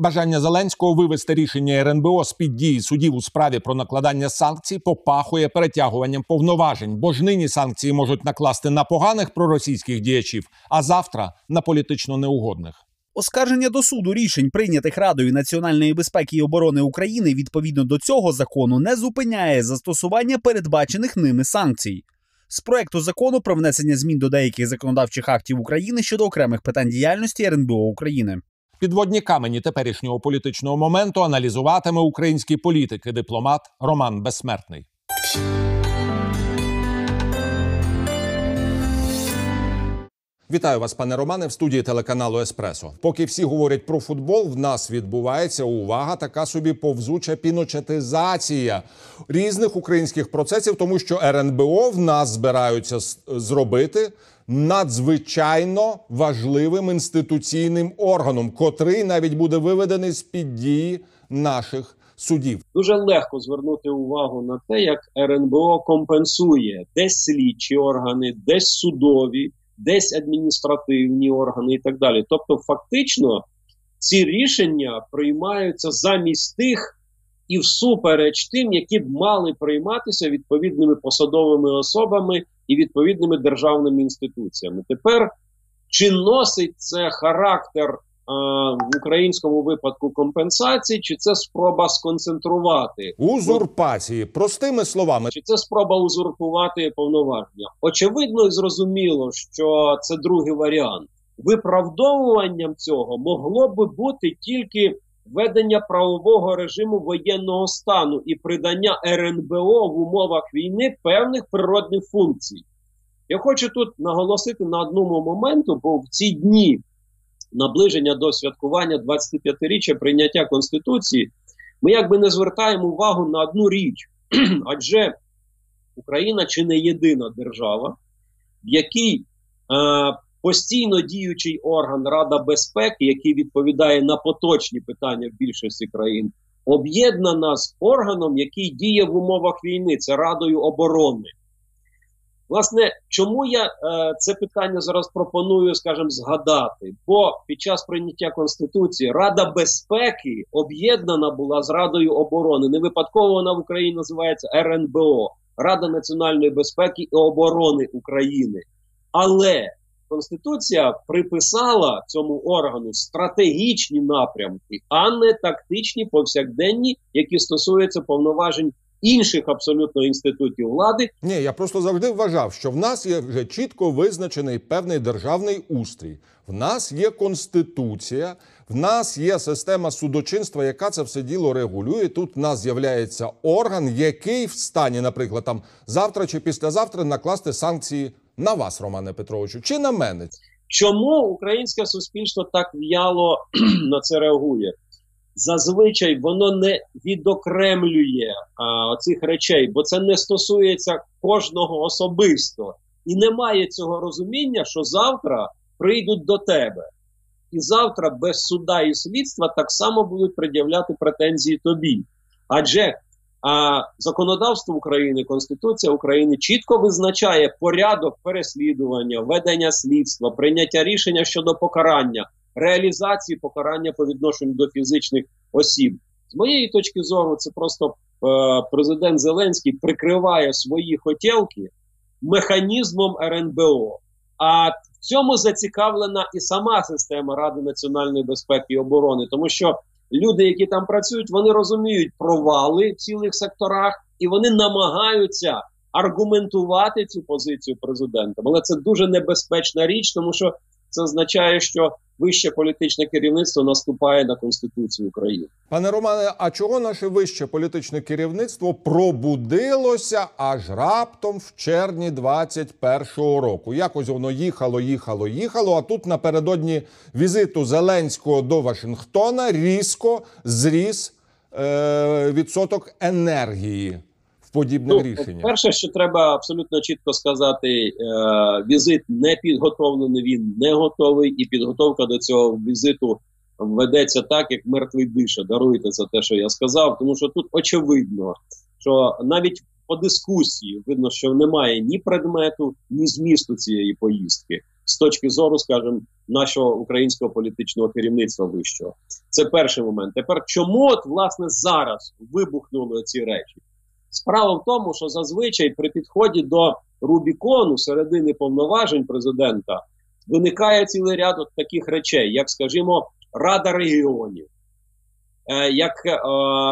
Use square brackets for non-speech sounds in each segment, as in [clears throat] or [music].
Бажання Зеленського вивести рішення РНБО з під дії судів у справі про накладання санкцій попахує перетягуванням повноважень, бо ж нині санкції можуть накласти на поганих проросійських діячів, а завтра на політично неугодних. Оскарження до суду рішень, прийнятих Радою національної безпеки і оборони України відповідно до цього закону, не зупиняє застосування передбачених ними санкцій. З проекту закону про внесення змін до деяких законодавчих актів України щодо окремих питань діяльності РНБО України. Підводні камені теперішнього політичного моменту аналізуватиме український політик і дипломат Роман Безсмертний. Вітаю вас, пане Романе, в студії телеканалу Еспресо. Поки всі говорять про футбол, в нас відбувається увага, така собі повзуча піночетизація різних українських процесів, тому що РНБО в нас збираються зробити надзвичайно важливим інституційним органом, котрий навіть буде виведений з під дії наших судів. Дуже легко звернути увагу на те, як РНБО компенсує десь слідчі органи, десь судові десь адміністративні органи і так далі. Тобто, фактично, ці рішення приймаються замість тих і всупереч тим, які б мали прийматися відповідними посадовими особами і відповідними державними інституціями. Тепер чи носить це характер в українському випадку компенсації, чи це спроба сконцентрувати узурпації, простими словами, чи це спроба узурпувати повноваження? Очевидно і зрозуміло, що це другий варіант. Виправдовуванням цього могло би бути тільки введення правового режиму воєнного стану і придання РНБО в умовах війни певних природних функцій. Я хочу тут наголосити на одному моменту, бо в ці дні наближення до святкування 25-річчя прийняття Конституції, ми якби не звертаємо увагу на одну річ. [clears throat] Адже Україна чи не єдина держава, в якій е, постійно діючий орган Рада безпеки, який відповідає на поточні питання в більшості країн, об'єднана з органом, який діє в умовах війни, це Радою оборони. Власне, чому я е, це питання зараз пропоную, скажімо, згадати? Бо під час прийняття конституції Рада безпеки об'єднана була з Радою оборони. Не випадково вона в Україні називається РНБО Рада національної безпеки і оборони України. Але Конституція приписала цьому органу стратегічні напрямки, а не тактичні повсякденні, які стосуються повноважень інших абсолютно інститутів влади. Ні, я просто завжди вважав, що в нас є вже чітко визначений певний державний устрій. В нас є конституція, в нас є система судочинства, яка це все діло регулює. Тут в нас з'являється орган, який в стані, наприклад, там завтра чи післязавтра накласти санкції на вас, Романе Петровичу, чи на мене. Чому українське суспільство так в'яло [clears throat] на це реагує? зазвичай воно не відокремлює а, цих речей, бо це не стосується кожного особисто. І немає цього розуміння, що завтра прийдуть до тебе. І завтра без суда і слідства так само будуть пред'являти претензії тобі. Адже а, законодавство України, Конституція України чітко визначає порядок переслідування, ведення слідства, прийняття рішення щодо покарання реалізації покарання по відношенню до фізичних осіб. З моєї точки зору, це просто е, президент Зеленський прикриває свої хотілки механізмом РНБО. А в цьому зацікавлена і сама система Ради національної безпеки і оборони, тому що люди, які там працюють, вони розуміють провали в цілих секторах і вони намагаються аргументувати цю позицію президента. Але це дуже небезпечна річ, тому що це означає, що вище політичне керівництво наступає на конституцію України. Пане Романе, а чого наше вище політичне керівництво пробудилося аж раптом в червні 21-го року? Якось воно їхало, їхало, їхало. А тут напередодні візиту Зеленського до Вашингтона різко зріс е, відсоток енергії в подібних ну, рішеннях? Перше, що треба абсолютно чітко сказати, е, візит не підготовлений, він не готовий, і підготовка до цього візиту ведеться так, як мертвий дише. Даруйте за те, що я сказав, тому що тут очевидно, що навіть по дискусії видно, що немає ні предмету, ні змісту цієї поїздки з точки зору, скажімо, нашого українського політичного керівництва вищого. Це перший момент. Тепер чому от власне зараз вибухнули ці речі? Справа в тому, що зазвичай при підході до Рубікону середини повноважень президента виникає цілий ряд от таких речей, як, скажімо, Рада регіонів, е, як е,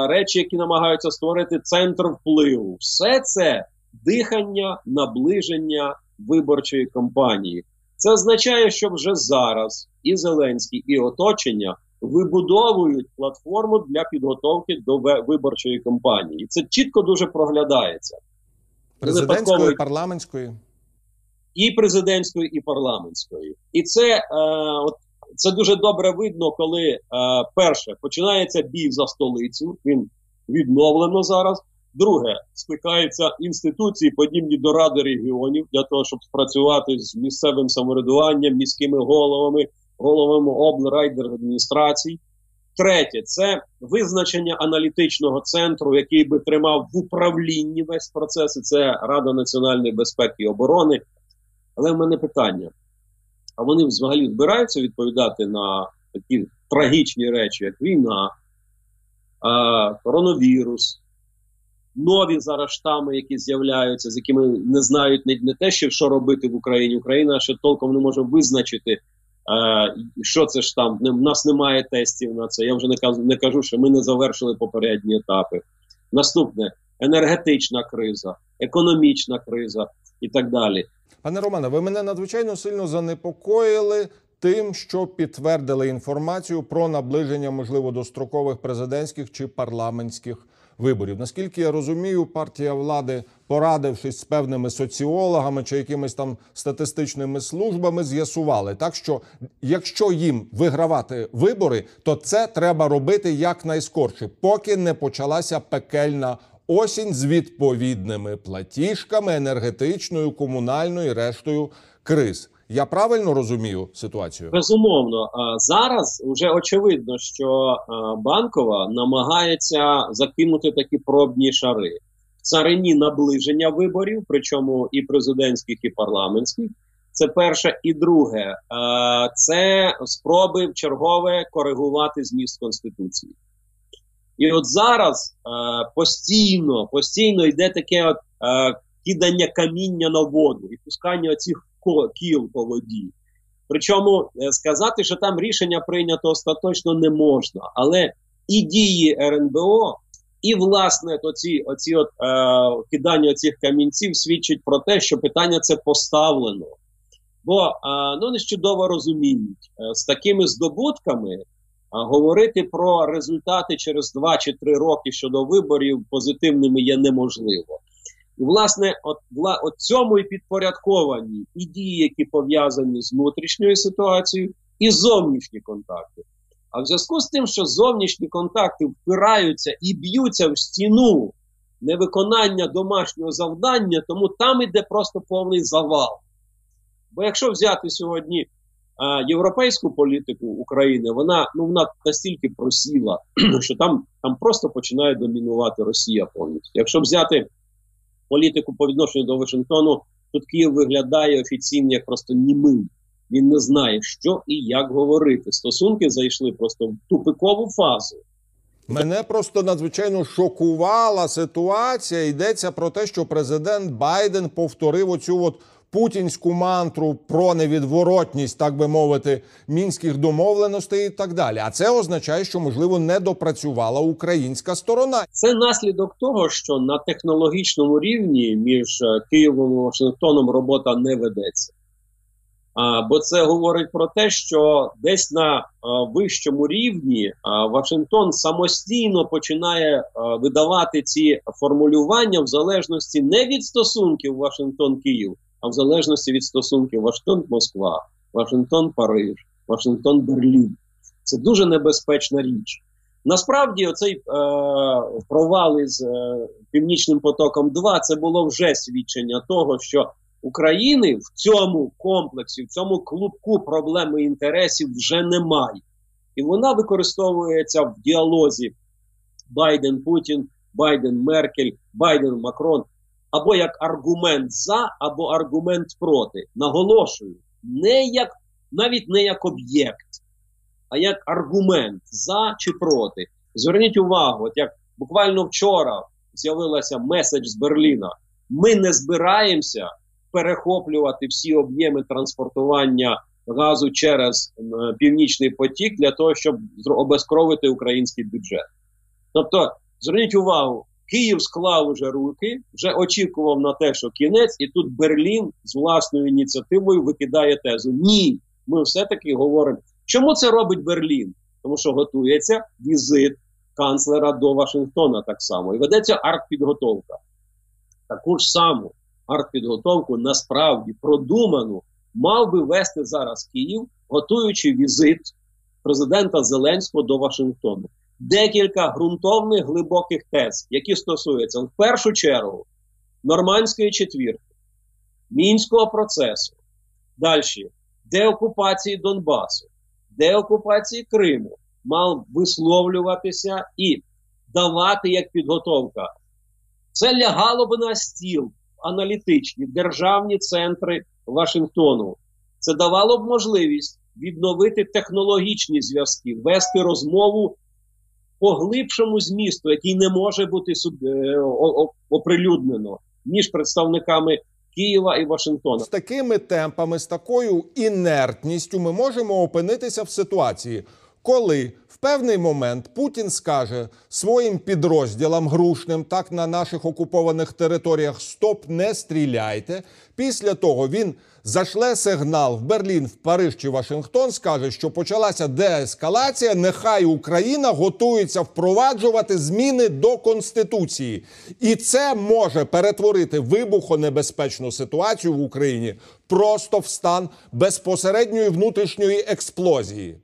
речі, які намагаються створити центр впливу. Все це дихання, наближення виборчої кампанії. Це означає, що вже зараз і Зеленський, і оточення вибудовують платформу для підготовки до виборчої кампанії. І Це чітко дуже проглядається. Президентської, парламентської. і президентської, і парламентської. І це, е, от, це дуже добре видно, коли е, перше починається бій за столицю. Він відновлено зараз. Друге, скликаються інституції, подібні до Ради регіонів, для того, щоб спрацювати з місцевим самоврядуванням, міськими головами, головами облрайдержадміністрацій. Третє це визначення аналітичного центру, який би тримав в управлінні весь процес. І це Рада національної безпеки і оборони. Але в мене питання: а вони взагалі збираються відповідати на такі трагічні речі, як війна, коронавірус, нові зараз штами, які з'являються, з якими не знають не, те, що, робити в Україні. Україна ще толком не може визначити, що це штам. Не, в нас немає тестів на це. Я вже не кажу, не кажу, що ми не завершили попередні етапи. Наступне енергетична криза, економічна криза і так далі. Пане Романе, ви мене надзвичайно сильно занепокоїли тим, що підтвердили інформацію про наближення, можливо, дострокових президентських чи парламентських виборів. Наскільки я розумію, партія влади, порадившись з певними соціологами чи якимись там статистичними службами, з'ясували так, що якщо їм вигравати вибори, то це треба робити якнайскорше, поки не почалася пекельна осінь з відповідними платіжками енергетичною, комунальною і рештою криз. Я правильно розумію ситуацію? Безумовно, зараз вже очевидно, що банкова намагається закинути такі пробні шари в царині наближення виборів, причому і президентських, і парламентських. Це перше і друге, це спроби чергове коригувати зміст конституції. І от зараз е, постійно, постійно йде таке от, е, кидання каміння на воду і пускання оцих кіл по воді. Причому е, сказати, що там рішення прийнято остаточно не можна, але і дії РНБО, і власне оці, оці от, е, кидання цих камінців свідчить про те, що питання це поставлено. Бо е, ну, вони чудово розуміють, е, з такими здобутками а говорити про результати через 2 чи 3 роки щодо виборів позитивними є неможливо. І, власне, от, вла, от цьому і підпорядковані і дії, які пов'язані з внутрішньою ситуацією, і зовнішні контакти. А в зв'язку з тим, що зовнішні контакти впираються і б'ються в стіну невиконання домашнього завдання, тому там іде просто повний завал. Бо якщо взяти сьогодні а, європейську політику України, вона ну вона настільки просіла, [clears throat] що там, там просто починає домінувати Росія повністю. Якщо взяти політику по відношенню до Вашингтону, тут Київ виглядає офіційно як просто німий. Він не знає, що і як говорити. Стосунки зайшли просто в тупикову фазу. Мене просто надзвичайно шокувала ситуація. Йдеться про те, що президент Байден повторив оцю от путінську мантру про невідворотність, так би мовити, мінських домовленостей і так далі. А це означає, що можливо не допрацювала українська сторона. Це наслідок того, що на технологічному рівні між е, Києвом і Вашингтоном робота не ведеться. А, бо це говорить про те, що десь на а, вищому рівні а, Вашингтон самостійно починає а, видавати ці формулювання в залежності не від стосунків Вашингтон-Київ, а в залежності від стосунків Вашингтон-Москва, Вашингтон-Париж, Вашингтон-Берлін. Це дуже небезпечна річ. Насправді, оцей е, провал із е, Північним потоком 2 це було вже свідчення того, що України в цьому комплексі, в цьому клубку проблеми інтересів вже немає. І вона використовується в діалозі Байден-Путін, Байден-Меркель, Байден-Макрон. Або як аргумент за, або аргумент проти. Наголошую, не як навіть не як об'єкт, а як аргумент за чи проти. Зверніть увагу, от як буквально вчора з'явилася меседж з Берліна. Ми не збираємося перехоплювати всі об'єми транспортування газу через північний потік для того, щоб обезкровити український бюджет. Тобто, зверніть увагу, Київ склав уже руки, вже очікував на те, що кінець, і тут Берлін з власною ініціативою викидає тезу. Ні, ми все-таки говоримо. Чому це робить Берлін? Тому що готується візит канцлера до Вашингтона так само. І ведеться артпідготовка. Таку ж саму артпідготовку насправді продуману мав би вести зараз Київ, готуючи візит президента Зеленського до Вашингтону. Декілька ґрунтовних глибоких тез, які стосуються в першу чергу нормандської четвірки, мінського процесу, далі деокупації Донбасу, деокупації Криму, мав висловлюватися і давати як підготовка. Це лягало б на стіл аналітичні державні центри Вашингтону. Це давало б можливість відновити технологічні зв'язки, вести розмову по глибшому змісту, який не може бути е, оприлюднено між представниками Києва і Вашингтона. З такими темпами, з такою інертністю ми можемо опинитися в ситуації, коли в певний момент Путін скаже своїм підрозділам грушним, так на наших окупованих територіях Стоп, не стріляйте. Після того він зашле сигнал в Берлін, в Париж чи Вашингтон, скаже, що почалася деескалація. Нехай Україна готується впроваджувати зміни до конституції, і це може перетворити вибухонебезпечну ситуацію в Україні просто в стан безпосередньої внутрішньої експлозії.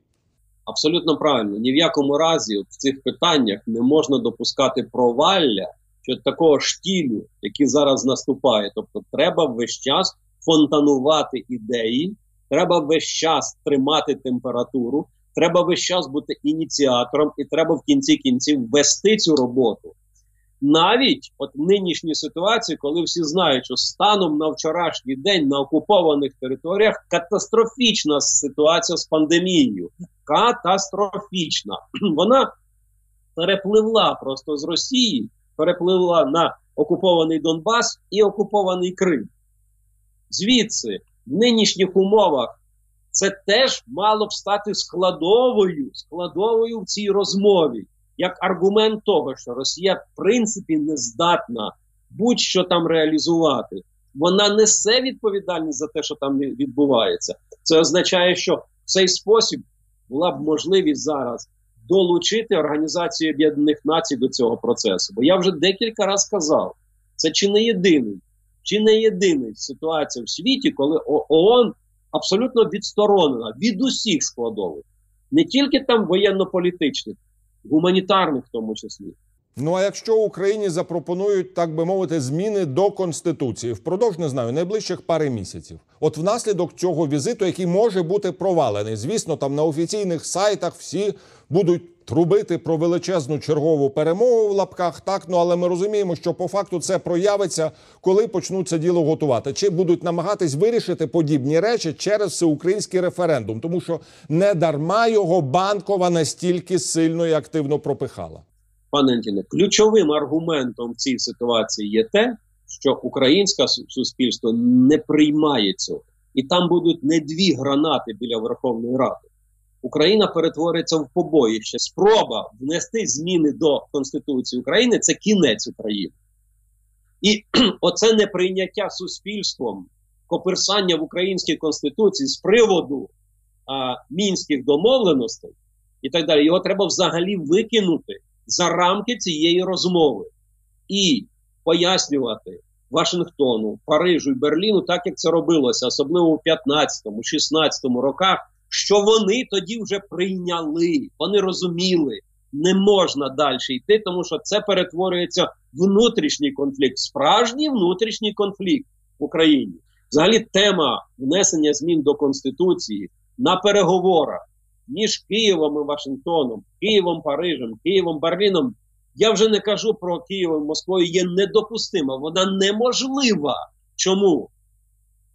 Абсолютно правильно. Ні в якому разі в цих питаннях не можна допускати провалля що такого штілю, який зараз наступає. Тобто, треба весь час фонтанувати ідеї, треба весь час тримати температуру, треба весь час бути ініціатором, і треба в кінці кінців вести цю роботу. Навіть от нинішній ситуації, коли всі знають, що станом на вчорашній день на окупованих територіях катастрофічна ситуація з пандемією. Катастрофічна. [clears throat] Вона перепливла просто з Росії, перепливла на окупований Донбас і окупований Крим. Звідси, в нинішніх умовах, це теж мало б стати складовою, складовою в цій розмові як аргумент того, що Росія в принципі не здатна будь-що там реалізувати. Вона несе відповідальність за те, що там відбувається. Це означає, що в цей спосіб була б можливість зараз долучити Організацію Об'єднаних Націй до цього процесу. Бо я вже декілька разів сказав, це чи не єдиний, чи не єдиний ситуація в світі, коли ООН абсолютно відсторонена від усіх складових, не тільки там воєнно-політичних гуманітарних в тому числі. Ну а якщо Україні запропонують, так би мовити, зміни до конституції впродовж не знаю найближчих пари місяців, от внаслідок цього візиту, який може бути провалений, звісно, там на офіційних сайтах всі будуть трубити про величезну чергову перемогу в лапках. Так ну але ми розуміємо, що по факту це проявиться, коли почнуть це діло готувати, чи будуть намагатись вирішити подібні речі через всеукраїнський референдум, тому що не дарма його банкова настільки сильно і активно пропихала. Пане Антіне, ключовим аргументом в цій ситуації є те, що українське суспільство не приймає цього, і там будуть не дві гранати біля Верховної Ради. Україна перетвориться в побоїще. Спроба внести зміни до Конституції України це кінець України. І [clears throat] оце неприйняття суспільством коперсання в українській конституції з приводу а, мінських домовленостей і так далі. Його треба взагалі викинути за рамки цієї розмови і пояснювати Вашингтону, Парижу і Берліну, так як це робилося, особливо у 15-16 роках, що вони тоді вже прийняли, вони розуміли, не можна далі йти, тому що це перетворюється внутрішній конфлікт, справжній внутрішній конфлікт в Україні. Взагалі, тема внесення змін до Конституції на переговорах між Києвом і Вашингтоном, Києвом, Парижем, Києвом, Берліном Я вже не кажу про Київ і Москву, є недопустима, вона неможлива. Чому?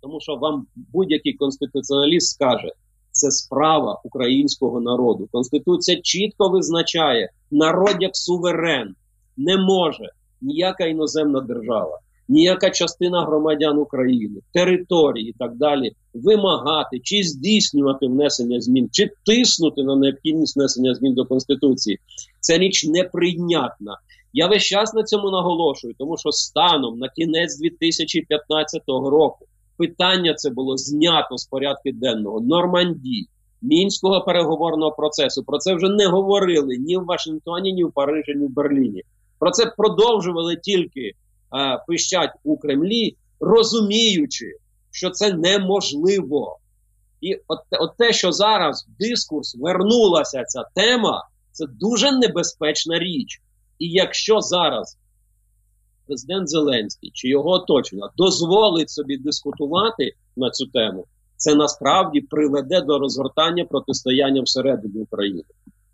Тому що вам будь-який конституціоналіст скаже, це справа українського народу. Конституція чітко визначає, народ як суверен не може ніяка іноземна держава, ніяка частина громадян України, території і так далі вимагати чи здійснювати внесення змін, чи тиснути на необхідність внесення змін до Конституції. Це річ неприйнятна. Я весь час на цьому наголошую, тому що станом на кінець 2015 року питання це було знято з порядку денного Нормандії, мінського переговорного процесу. Про це вже не говорили ні в Вашингтоні, ні в Парижі, ні в Берліні. Про це продовжували тільки е, пищать у Кремлі, розуміючи, що це неможливо. І от, от те, що зараз в дискурс вернулася ця тема, це дуже небезпечна річ. І якщо зараз президент Зеленський чи його оточення дозволить собі дискутувати на цю тему, це насправді приведе до розгортання протистояння всередині України.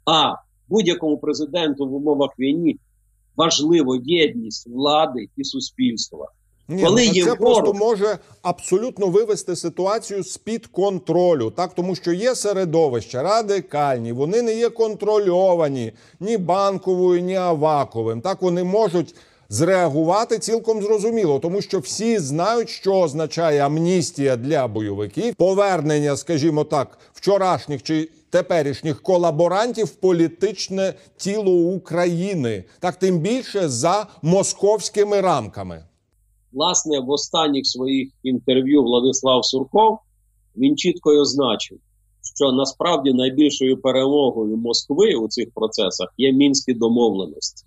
А будь-якому президенту в умовах війни важливо єдність влади і суспільства. Ні, Коли ну, є це ворог- просто може абсолютно вивести ситуацію з під контролю, так тому що є середовища радикальні, вони не є контрольовані ні банковою, ні аваковим. Так вони можуть зреагувати цілком зрозуміло, тому що всі знають, що означає амністія для бойовиків, повернення, скажімо так, вчорашніх чи теперішніх колаборантів в політичне тіло України, так тим більше за московськими рамками. Власне, в останніх своїх інтерв'ю Владислав Сурков він чітко й означив, що насправді найбільшою перемогою Москви у цих процесах є мінські домовленості.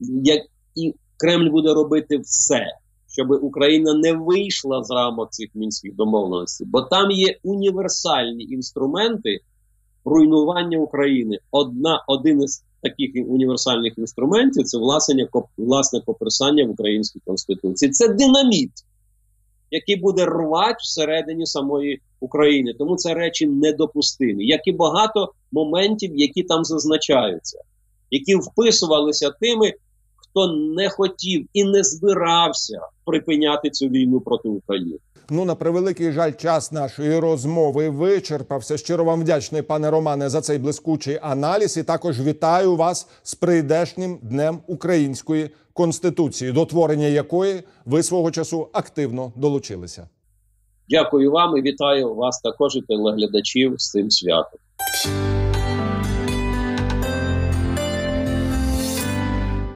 Як і Кремль буде робити все, щоб Україна не вийшла з рамок цих мінських домовленостей, бо там є універсальні інструменти руйнування України. Одна один із таких універсальних інструментів це власне, власне коперсання в українській конституції. Це динаміт, який буде рвати всередині самої України. Тому це речі недопустимі, як і багато моментів, які там зазначаються, які вписувалися тими, хто не хотів і не збирався припиняти цю війну проти України. Ну, на превеликий жаль, час нашої розмови вичерпався. Щиро вам вдячний, пане Романе, за цей блискучий аналіз. І також вітаю вас з прийдешнім днем української конституції, до творення якої ви свого часу активно долучилися. Дякую вам і вітаю вас також і телеглядачів з цим святом.